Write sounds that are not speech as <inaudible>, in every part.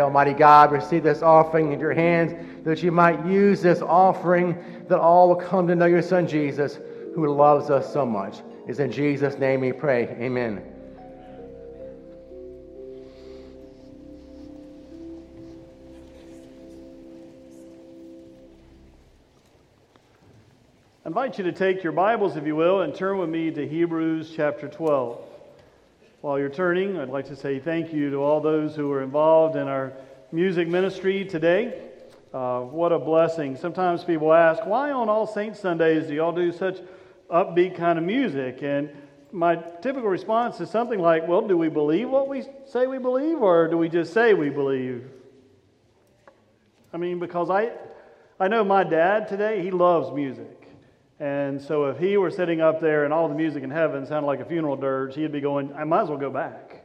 Almighty God, receive this offering in your hands that you might use this offering that all will come to know your Son Jesus, who loves us so much. It's in Jesus' name we pray. Amen. I invite you to take your Bibles, if you will, and turn with me to Hebrews chapter 12. While you're turning, I'd like to say thank you to all those who are involved in our music ministry today. Uh, what a blessing. Sometimes people ask, why on All Saints Sundays do y'all do such upbeat kind of music? And my typical response is something like, well, do we believe what we say we believe, or do we just say we believe? I mean, because I, I know my dad today, he loves music. And so if he were sitting up there and all the music in heaven sounded like a funeral dirge, he'd be going, I might as well go back.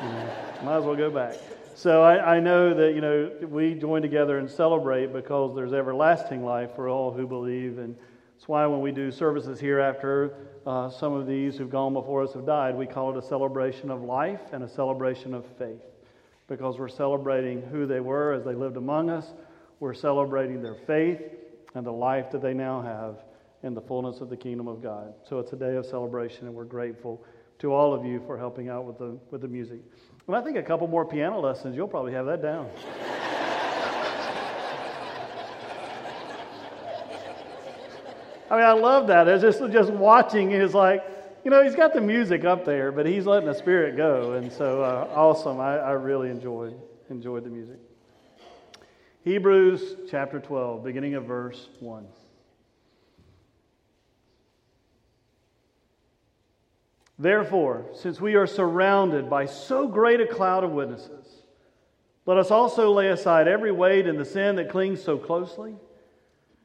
<laughs> Might as well go back. So I, I, know that, you know, we join together and celebrate because there's everlasting life for all who believe. And that's why when we do services here after uh, some of these who've gone before us have died, we call it a celebration of life and a celebration of faith because we're celebrating who they were as they lived among us. We're celebrating their faith and the life that they now have in the fullness of the kingdom of God. So it's a day of celebration, and we're grateful to all of you for helping out with the, with the music. And I think a couple more piano lessons, you'll probably have that down. <laughs> I mean, I love that. It's just, just watching is like, you know, he's got the music up there, but he's letting the spirit go. And so uh, awesome. I, I really enjoyed, enjoyed the music. Hebrews chapter 12, beginning of verse 1. Therefore, since we are surrounded by so great a cloud of witnesses, let us also lay aside every weight and the sin that clings so closely,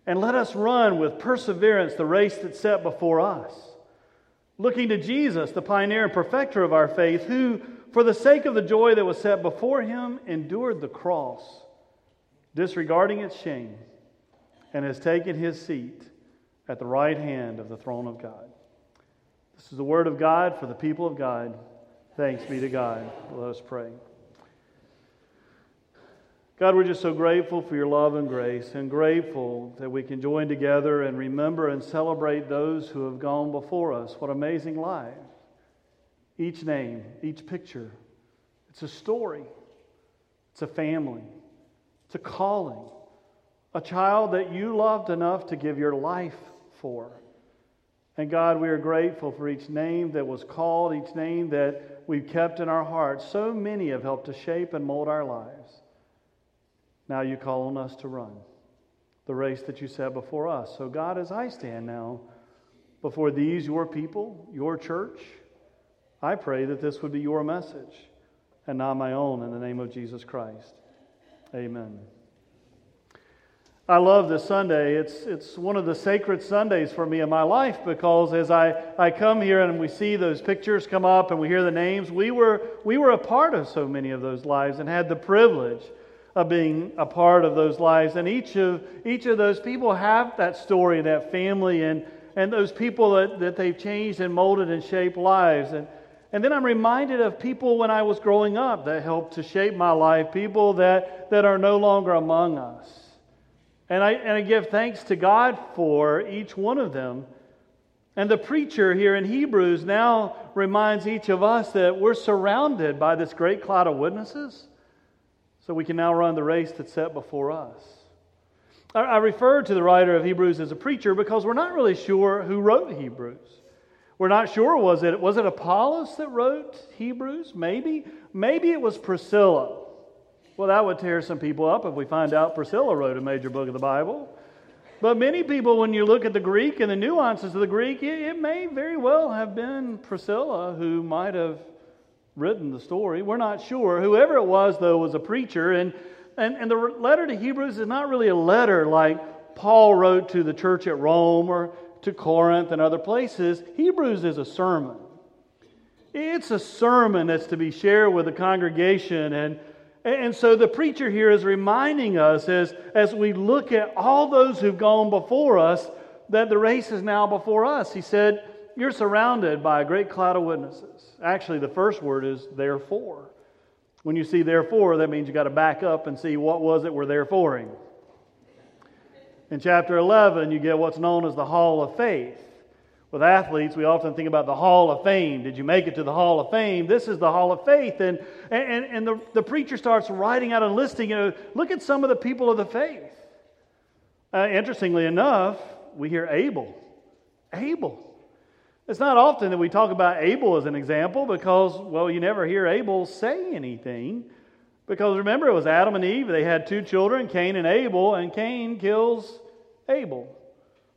and let us run with perseverance the race that's set before us, looking to Jesus, the pioneer and perfecter of our faith, who, for the sake of the joy that was set before him, endured the cross, disregarding its shame, and has taken his seat at the right hand of the throne of God. This is the word of God for the people of God. Thanks be to God. Let us pray. God, we're just so grateful for your love and grace and grateful that we can join together and remember and celebrate those who have gone before us. What amazing lives. Each name, each picture, it's a story, it's a family, it's a calling, a child that you loved enough to give your life for. And God, we are grateful for each name that was called, each name that we've kept in our hearts. So many have helped to shape and mold our lives. Now you call on us to run the race that you set before us. So, God, as I stand now before these, your people, your church, I pray that this would be your message and not my own in the name of Jesus Christ. Amen. I love this Sunday. It's, it's one of the sacred Sundays for me in my life because as I, I come here and we see those pictures come up and we hear the names, we were, we were a part of so many of those lives and had the privilege of being a part of those lives. And each of, each of those people have that story, that family, and, and those people that, that they've changed and molded and shaped lives. And, and then I'm reminded of people when I was growing up that helped to shape my life, people that, that are no longer among us. And I, and I give thanks to God for each one of them. And the preacher here in Hebrews now reminds each of us that we're surrounded by this great cloud of witnesses, so we can now run the race that's set before us. I, I refer to the writer of Hebrews as a preacher because we're not really sure who wrote Hebrews. We're not sure was it was it Apollos that wrote Hebrews? Maybe maybe it was Priscilla. Well, that would tear some people up if we find out Priscilla wrote a major book of the Bible. But many people, when you look at the Greek and the nuances of the Greek, it, it may very well have been Priscilla who might have written the story. We're not sure. Whoever it was, though, was a preacher. And, and, and the letter to Hebrews is not really a letter like Paul wrote to the church at Rome or to Corinth and other places. Hebrews is a sermon. It's a sermon that's to be shared with the congregation and and so the preacher here is reminding us as, as we look at all those who've gone before us that the race is now before us. He said, You're surrounded by a great cloud of witnesses. Actually, the first word is therefore. When you see therefore, that means you've got to back up and see what was it we're thereforeing. In chapter 11, you get what's known as the Hall of Faith. With athletes, we often think about the Hall of Fame. Did you make it to the Hall of Fame? This is the Hall of Faith. And, and, and the, the preacher starts writing out a listing. You know, look at some of the people of the faith. Uh, interestingly enough, we hear Abel. Abel. It's not often that we talk about Abel as an example because, well, you never hear Abel say anything. Because remember, it was Adam and Eve. They had two children, Cain and Abel, and Cain kills Abel.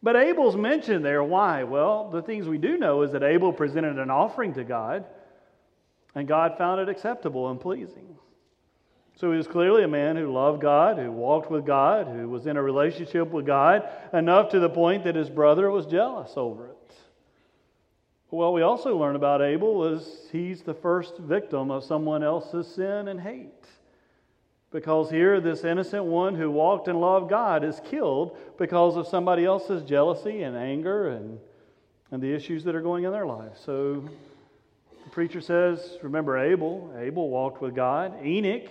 But Abel's mentioned there. Why? Well, the things we do know is that Abel presented an offering to God, and God found it acceptable and pleasing. So he was clearly a man who loved God, who walked with God, who was in a relationship with God, enough to the point that his brother was jealous over it. What we also learn about Abel was he's the first victim of someone else's sin and hate. Because here, this innocent one who walked and loved God is killed because of somebody else's jealousy and anger and, and the issues that are going in their life. So the preacher says, Remember Abel. Abel walked with God. Enoch.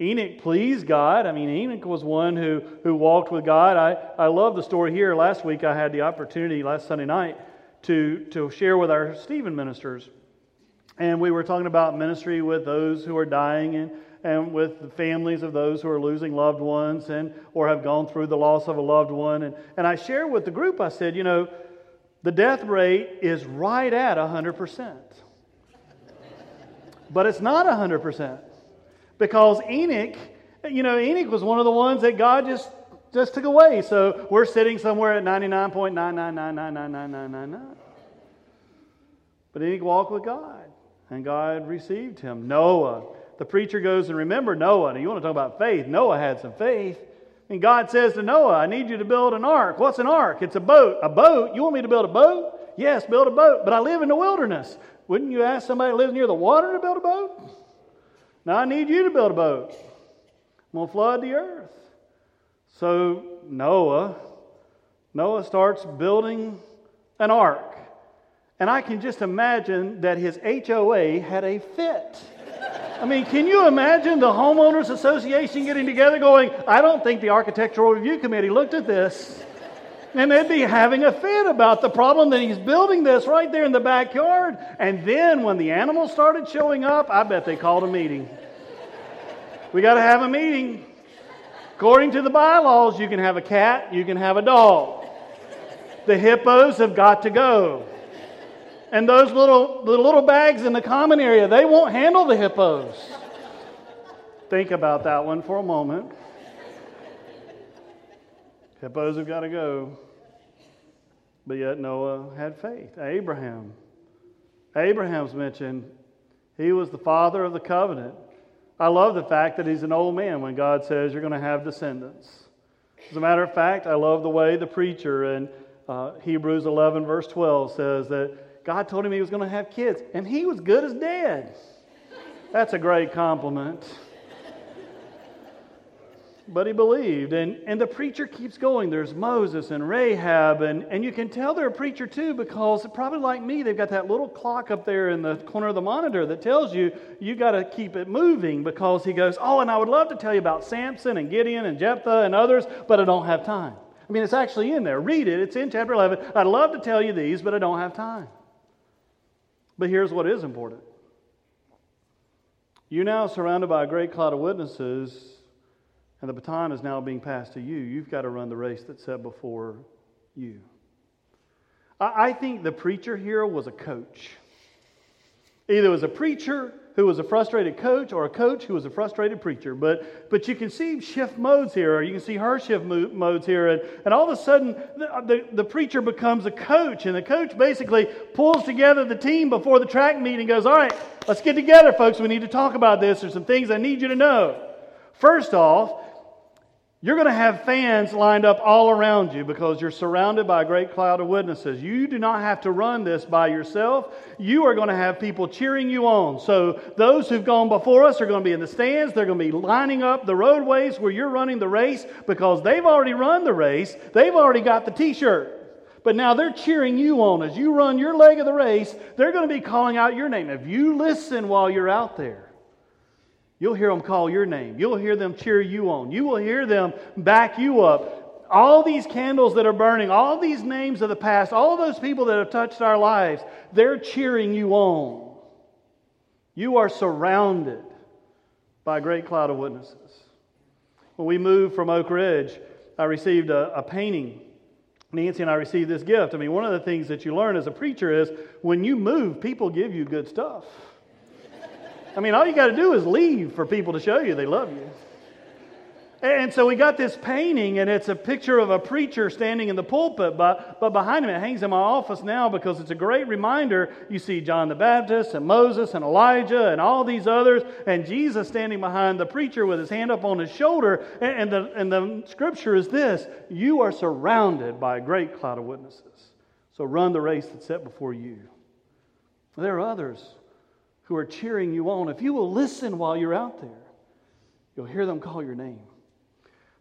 Enoch pleased God. I mean, Enoch was one who, who walked with God. I, I love the story here. Last week I had the opportunity, last Sunday night, to, to share with our Stephen ministers. And we were talking about ministry with those who are dying and, and with the families of those who are losing loved ones and or have gone through the loss of a loved one. And, and I shared with the group, I said, you know, the death rate is right at 100%. But it's not 100%. Because Enoch, you know, Enoch was one of the ones that God just just took away. So we're sitting somewhere at 99.999999999. But he walked with God, and God received him. Noah, the preacher goes and remember Noah. Now, you want to talk about faith? Noah had some faith. And God says to Noah, I need you to build an ark. What's an ark? It's a boat. A boat? You want me to build a boat? Yes, build a boat. But I live in the wilderness. Wouldn't you ask somebody who lives near the water to build a boat? Now I need you to build a boat. I'm going to flood the earth. So Noah, Noah starts building an ark. And I can just imagine that his HOA had a fit. I mean, can you imagine the homeowners association getting together going, I don't think the architectural review committee looked at this. And they'd be having a fit about the problem that he's building this right there in the backyard. And then when the animals started showing up, I bet they called a meeting. We got to have a meeting. According to the bylaws, you can have a cat, you can have a dog. The hippos have got to go. And those little, the little bags in the common area, they won't handle the hippos. Think about that one for a moment. Hippos have got to go. But yet Noah had faith. Abraham. Abraham's mentioned. He was the father of the covenant. I love the fact that he's an old man when God says you're going to have descendants. As a matter of fact, I love the way the preacher in uh, Hebrews 11, verse 12, says that God told him he was going to have kids, and he was good as dead. That's a great compliment but he believed. And, and the preacher keeps going. There's Moses and Rahab, and, and you can tell they're a preacher too because, probably like me, they've got that little clock up there in the corner of the monitor that tells you you got to keep it moving because he goes, Oh, and I would love to tell you about Samson and Gideon and Jephthah and others, but I don't have time. I mean, it's actually in there. Read it, it's in chapter 11. I'd love to tell you these, but I don't have time. But here's what is important. You now surrounded by a great cloud of witnesses and the baton is now being passed to you. You've got to run the race that's set before you. I think the preacher here was a coach. Either was a preacher who was a frustrated coach or a coach who was a frustrated preacher. But, but you can see shift modes here, or you can see her shift mo- modes here. And, and all of a sudden, the, the, the, preacher becomes a coach. And the coach basically pulls together the team before the track meet and goes, All right, let's get together, folks. We need to talk about this. There's some things I need you to know. First off, you're going to have fans lined up all around you because you're surrounded by a great cloud of witnesses. You do not have to run this by yourself. You are going to have people cheering you on. So, those who've gone before us are going to be in the stands. They're going to be lining up the roadways where you're running the race because they've already run the race. They've already got the t shirt. But now they're cheering you on as you run your leg of the race. They're going to be calling out your name. If you listen while you're out there, You'll hear them call your name. You'll hear them cheer you on. You will hear them back you up. All these candles that are burning, all these names of the past, all those people that have touched our lives, they're cheering you on. You are surrounded by a great cloud of witnesses. When we moved from Oak Ridge, I received a, a painting Nancy and I received this gift. I mean, one of the things that you learn as a preacher is when you move, people give you good stuff. I mean, all you got to do is leave for people to show you they love you. And so we got this painting, and it's a picture of a preacher standing in the pulpit, but, but behind him it hangs in my office now because it's a great reminder. You see John the Baptist, and Moses, and Elijah, and all these others, and Jesus standing behind the preacher with his hand up on his shoulder. And, and, the, and the scripture is this You are surrounded by a great cloud of witnesses. So run the race that's set before you. There are others who are cheering you on. If you will listen while you're out there, you'll hear them call your name.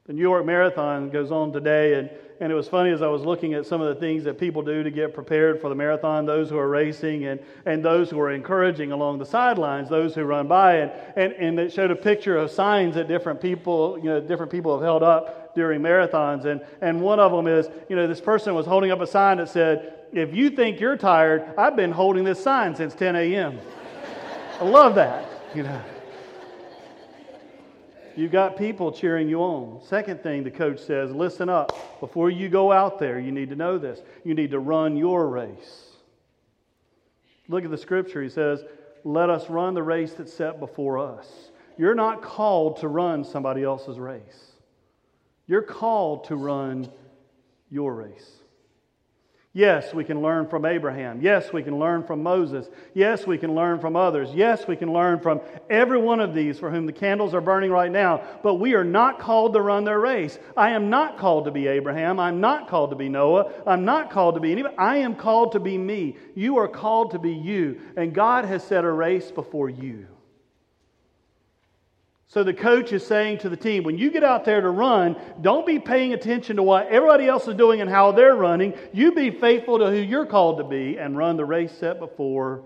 The New York Marathon goes on today, and, and it was funny as I was looking at some of the things that people do to get prepared for the marathon, those who are racing and, and those who are encouraging along the sidelines, those who run by. And, and, and it showed a picture of signs that different people, you know, different people have held up during marathons. And, and one of them is, you know, this person was holding up a sign that said, If you think you're tired, I've been holding this sign since 10 a.m. I love that, you know. You've got people cheering you on. Second thing the coach says listen up. Before you go out there, you need to know this. You need to run your race. Look at the scripture. He says, Let us run the race that's set before us. You're not called to run somebody else's race, you're called to run your race. Yes, we can learn from Abraham. Yes, we can learn from Moses. Yes, we can learn from others. Yes, we can learn from every one of these for whom the candles are burning right now. But we are not called to run their race. I am not called to be Abraham. I'm not called to be Noah. I'm not called to be anybody. I am called to be me. You are called to be you. And God has set a race before you. So the coach is saying to the team, when you get out there to run, don't be paying attention to what everybody else is doing and how they're running. You be faithful to who you're called to be and run the race set before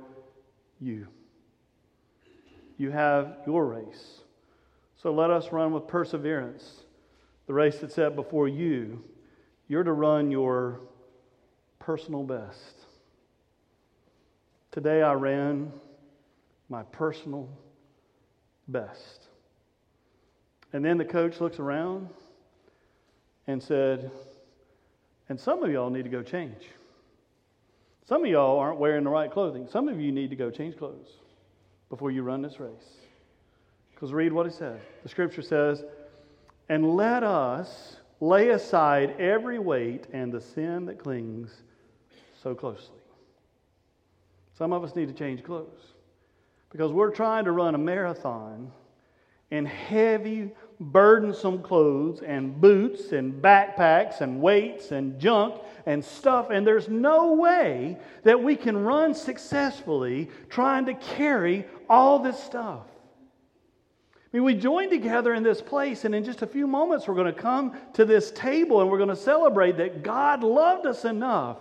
you. You have your race. So let us run with perseverance the race that's set before you. You're to run your personal best. Today I ran my personal best. And then the coach looks around and said, And some of y'all need to go change. Some of y'all aren't wearing the right clothing. Some of you need to go change clothes before you run this race. Because read what it says. The scripture says, And let us lay aside every weight and the sin that clings so closely. Some of us need to change clothes because we're trying to run a marathon in heavy, burdensome clothes and boots and backpacks and weights and junk and stuff. And there's no way that we can run successfully trying to carry all this stuff. I mean, we join together in this place, and in just a few moments, we're going to come to this table and we're going to celebrate that God loved us enough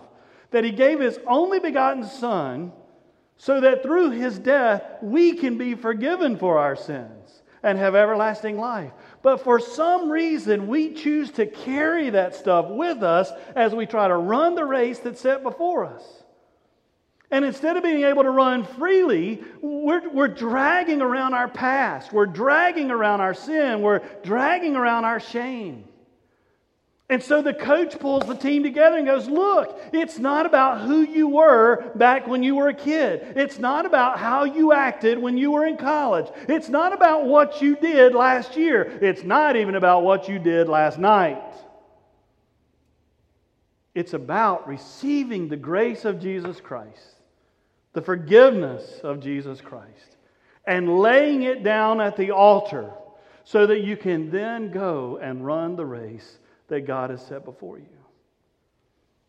that He gave His only begotten Son so that through His death we can be forgiven for our sins and have everlasting life. But for some reason, we choose to carry that stuff with us as we try to run the race that's set before us. And instead of being able to run freely, we're, we're dragging around our past. We're dragging around our sin. We're dragging around our shame. And so the coach pulls the team together and goes, Look, it's not about who you were back when you were a kid. It's not about how you acted when you were in college. It's not about what you did last year. It's not even about what you did last night. It's about receiving the grace of Jesus Christ, the forgiveness of Jesus Christ, and laying it down at the altar so that you can then go and run the race that God has set before you.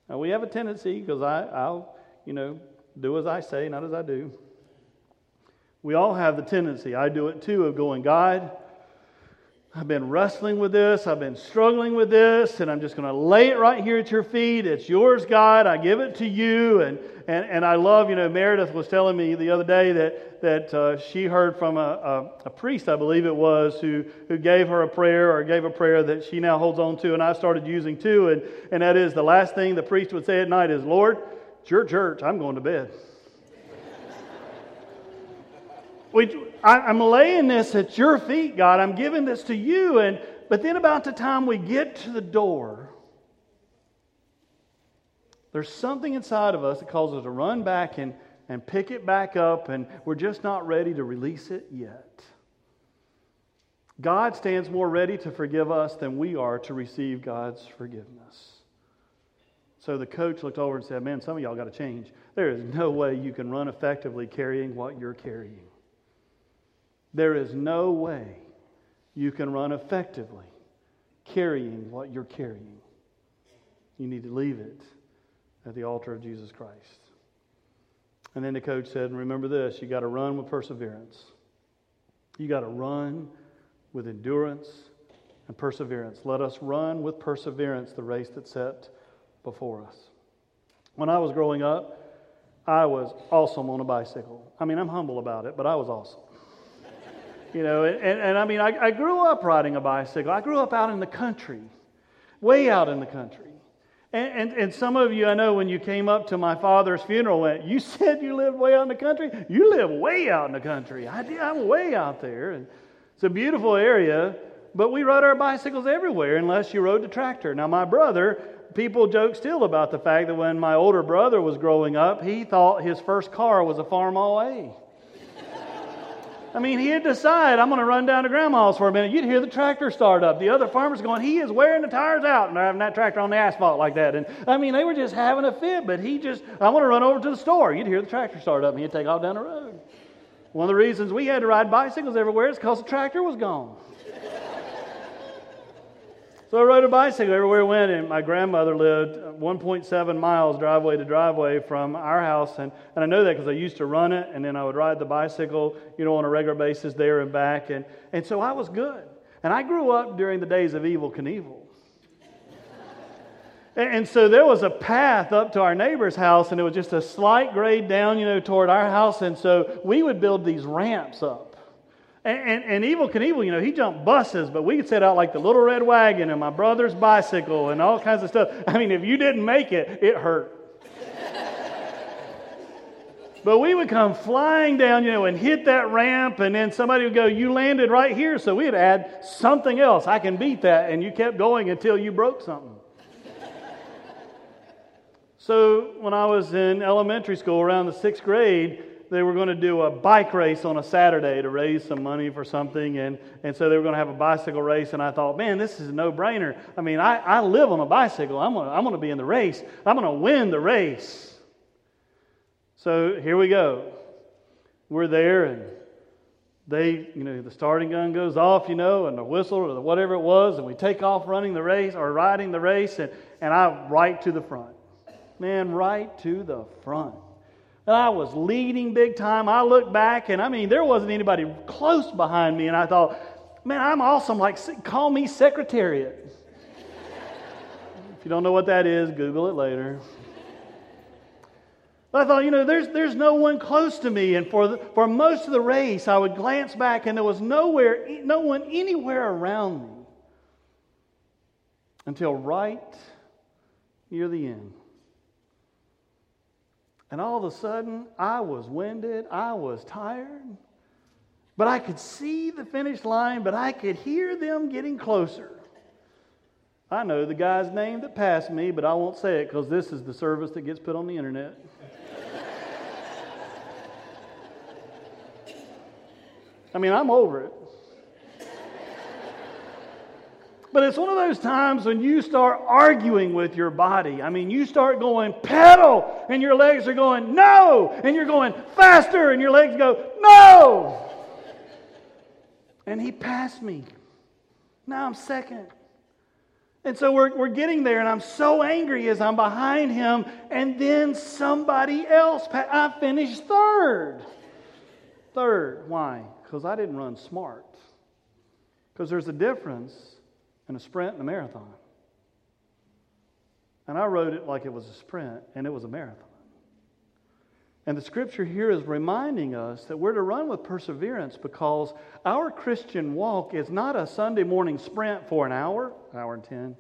Now, we have a tendency, because I'll, you know, do as I say, not as I do. We all have the tendency, I do it too, of going, God, I've been wrestling with this. I've been struggling with this, and I'm just going to lay it right here at your feet. It's yours, God. I give it to you. And, and, and I love, you know, Meredith was telling me the other day that, that uh, she heard from a, a, a, priest, I believe it was, who, who gave her a prayer or gave a prayer that she now holds on to, and I started using too. And, and that is the last thing the priest would say at night is, Lord, it's your church. I'm going to bed. <laughs> we, I, am laying this at your feet, God. I'm giving this to you. And, but then, about the time we get to the door, there's something inside of us that causes us to run back and, and pick it back up, and we're just not ready to release it yet. God stands more ready to forgive us than we are to receive God's forgiveness. So the coach looked over and said, Man, some of y'all got to change. There is no way you can run effectively carrying what you're carrying. There is no way you can run effectively carrying what you're carrying. You need to leave it at the altar of Jesus Christ. And then the coach said, Remember this, you got to run with perseverance. You got to run with endurance and perseverance. Let us run with perseverance the race that's set before us. When I was growing up, I was awesome on a bicycle. I mean, I'm humble about it, but I was awesome. You know, and, and I mean, I, I grew up riding a bicycle. I grew up out in the country, way out in the country. And, and, and, some of you, I know, when you came up to my father's funeral, went, You said you lived way out in the country? You live way out in the country. I did. I'm way out there. And it's a beautiful area, but we rode our bicycles everywhere unless you rode the tractor. Now, my brother, people joke still about the fact that when my older brother was growing up, he thought his first car was a Farmall A. I mean, he'd decide, I'm going to run down to grandma's for a minute. You'd hear the tractor start up. The other farmers going, he is wearing the tires out and driving that tractor on the asphalt like that. And I mean, they were just having a fit, but he just, I want to run over to the store. You'd hear the tractor start up and he'd take off down the road. One of the reasons we had to ride bicycles everywhere is because the tractor was gone. So I rode a bicycle everywhere I went, and my grandmother lived 1.7 miles driveway to driveway from our house. And, and I know that because I used to run it, and then I would ride the bicycle, you know, on a regular basis there and back. And, and so I was good. And I grew up during the days of Evel Knievel. and, and so there was a path up to our neighbor's house, and it was just a slight grade down, you know, toward our house. And so we would build these ramps up. And, and, and, Knievel, you know, he jumped buses, but we could set out like the little red wagon and my brother's bicycle and all kinds of stuff. I mean, if you didn't make it, it hurt. <laughs> but we would come flying down, you know, and hit that ramp, and then somebody would go, You landed right here. So we'd add something else. I can beat that. And you kept going until you broke something. <laughs> so when I was in elementary school, around the sixth grade, they were going to do a bike race on a Saturday to raise some money for something. And, and so they were going to have a bicycle race. And I thought, man, this is a no brainer. I mean, I, I live on a bicycle. I'm going to, I'm going to be in the race. I'm going to win the race. So here we go. We're there, and they, you know, the starting gun goes off, you know, and the whistle or whatever it was, and we take off running the race or riding the race, and, and I right to the front. Man, right to the front. And I was leading big time. I looked back, and I mean, there wasn't anybody close behind me. And I thought, man, I'm awesome. Like, call me Secretariat. if you don't know what that is, Google it later. But I thought, you know, there's, there's no one close to me. And for, the, for most of the race, I would glance back, and there was nowhere, no one anywhere around me until right near the end. And all of a sudden, I was winded, I was tired, but I could see the finish line, but I could hear them getting closer. I know the guy's name that passed me, but I won't say it because this is the service that gets put on the internet. <laughs> I mean, I'm over it. But it's one of those times when you start arguing with your body. I mean, you start going pedal, and your legs are going no, and you're going faster, and your legs go no. And he passed me. Now I'm second. And so we're, we're getting there, and I'm so angry as I'm behind him, and then somebody else. I finished third. Third. Why? Because I didn't run smart Because there's a difference in a sprint and a marathon. And I rode it like it was a sprint, and it was a marathon. And the scripture here is reminding us that we're to run with perseverance because our Christian walk is not a Sunday morning sprint for an hour, hour and 10.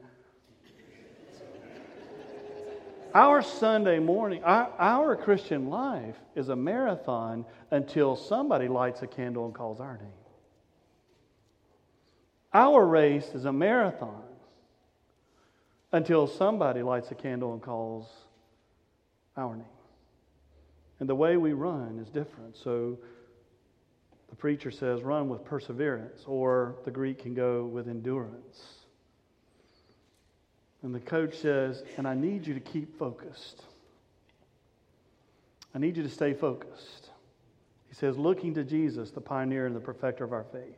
Our Sunday morning, our, our Christian life is a marathon until somebody lights a candle and calls our name. Our race is a marathon until somebody lights a candle and calls our name. And the way we run is different. So the preacher says, run with perseverance, or the Greek can go with endurance. And the coach says, and I need you to keep focused. I need you to stay focused. He says, looking to Jesus, the pioneer and the perfecter of our faith.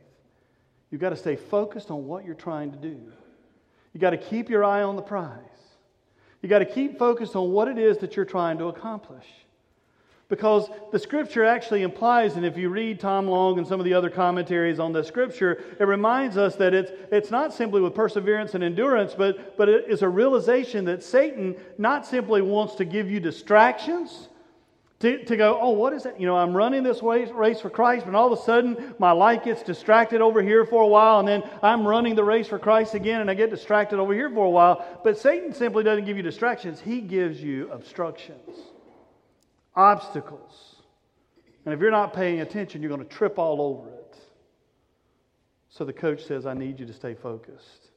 You've got to stay focused on what you're trying to do. You've got to keep your eye on the prize. You've got to keep focused on what it is that you're trying to accomplish. Because the scripture actually implies, and if you read Tom Long and some of the other commentaries on the scripture, it reminds us that it's, it's not simply with perseverance and endurance, but, but it is a realization that Satan not simply wants to give you distractions, to, to go, oh, what is that? You know, I'm running this race, for Christ, but all of a sudden my light gets distracted over here for a while, and then I'm running the race for Christ again, and I get distracted over here for a while. But Satan simply doesn't give you distractions, he gives you obstructions, obstacles. And if you're not paying attention, you're going to trip all over it. So the coach says, I need you to stay focused.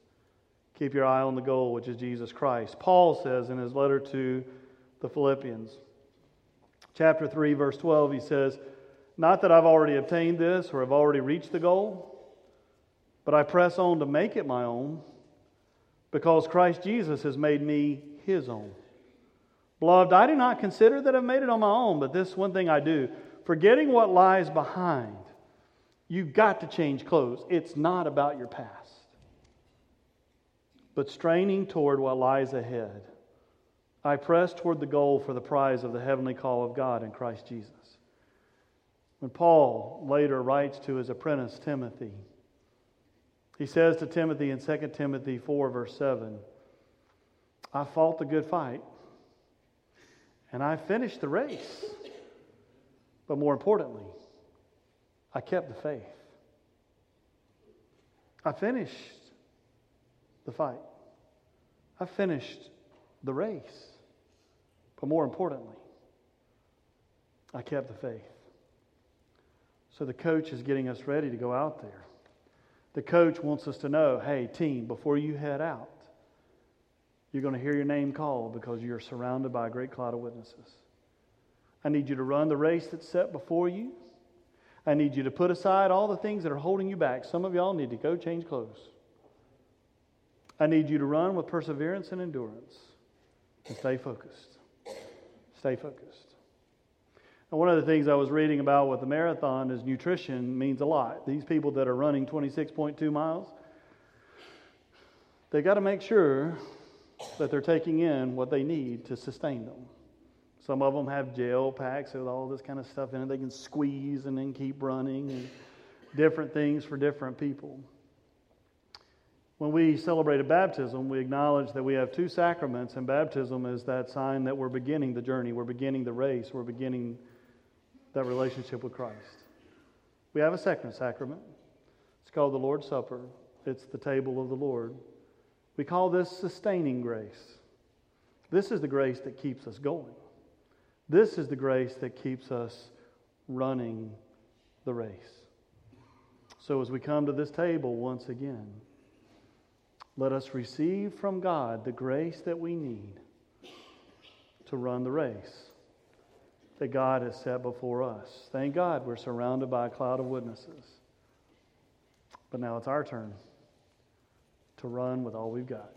Keep your eye on the goal, which is Jesus Christ. Paul says in his letter to the Philippians, chapter 3, verse 12, he says, Not that I've already obtained this or have already reached the goal, but I press on to make it my own because Christ Jesus has made me his own. Beloved, I do not consider that I've made it on my own, but this one thing I do, forgetting what lies behind, you've got to change clothes. It's not about your past, but straining toward what lies ahead. I press toward the goal for the prize of the heavenly call of God in Christ Jesus. When Paul later writes to his apprentice Timothy, he says to Timothy in 2 Timothy 4, verse 7, I fought the good fight, and I finished the race. But more importantly, I kept the faith. I finished the fight. I finished the race. But more importantly, I kept the faith. So the coach is getting us ready to go out there. The coach wants us to know hey, team, before you head out, you're going to hear your name called because you're surrounded by a great cloud of witnesses. I need you to run the race that's set before you. I need you to put aside all the things that are holding you back. Some of y'all need to go change clothes. I need you to run with perseverance and endurance and stay focused. Stay focused. And one of the things I was reading about with the marathon is nutrition means a lot. These people that are running 26.2 miles, they got to make sure that they're taking in what they need to sustain them. Some of them have gel packs with all this kind of stuff in it. They can squeeze and then keep running and different things for different people. When we celebrate a baptism, we acknowledge that we have two sacraments, and baptism is that sign that we're beginning the journey, we're beginning the race, we're beginning that relationship with Christ. We have a second sacrament. It's called the Lord's Supper, it's the table of the Lord. We call this sustaining grace. This is the grace that keeps us going. This is the grace that keeps us running the race. So as we come to this table once again, let us receive from God the grace that we need to run the race that God has set before us. Thank God we're surrounded by a cloud of witnesses. But now it's our turn to run with all we've got.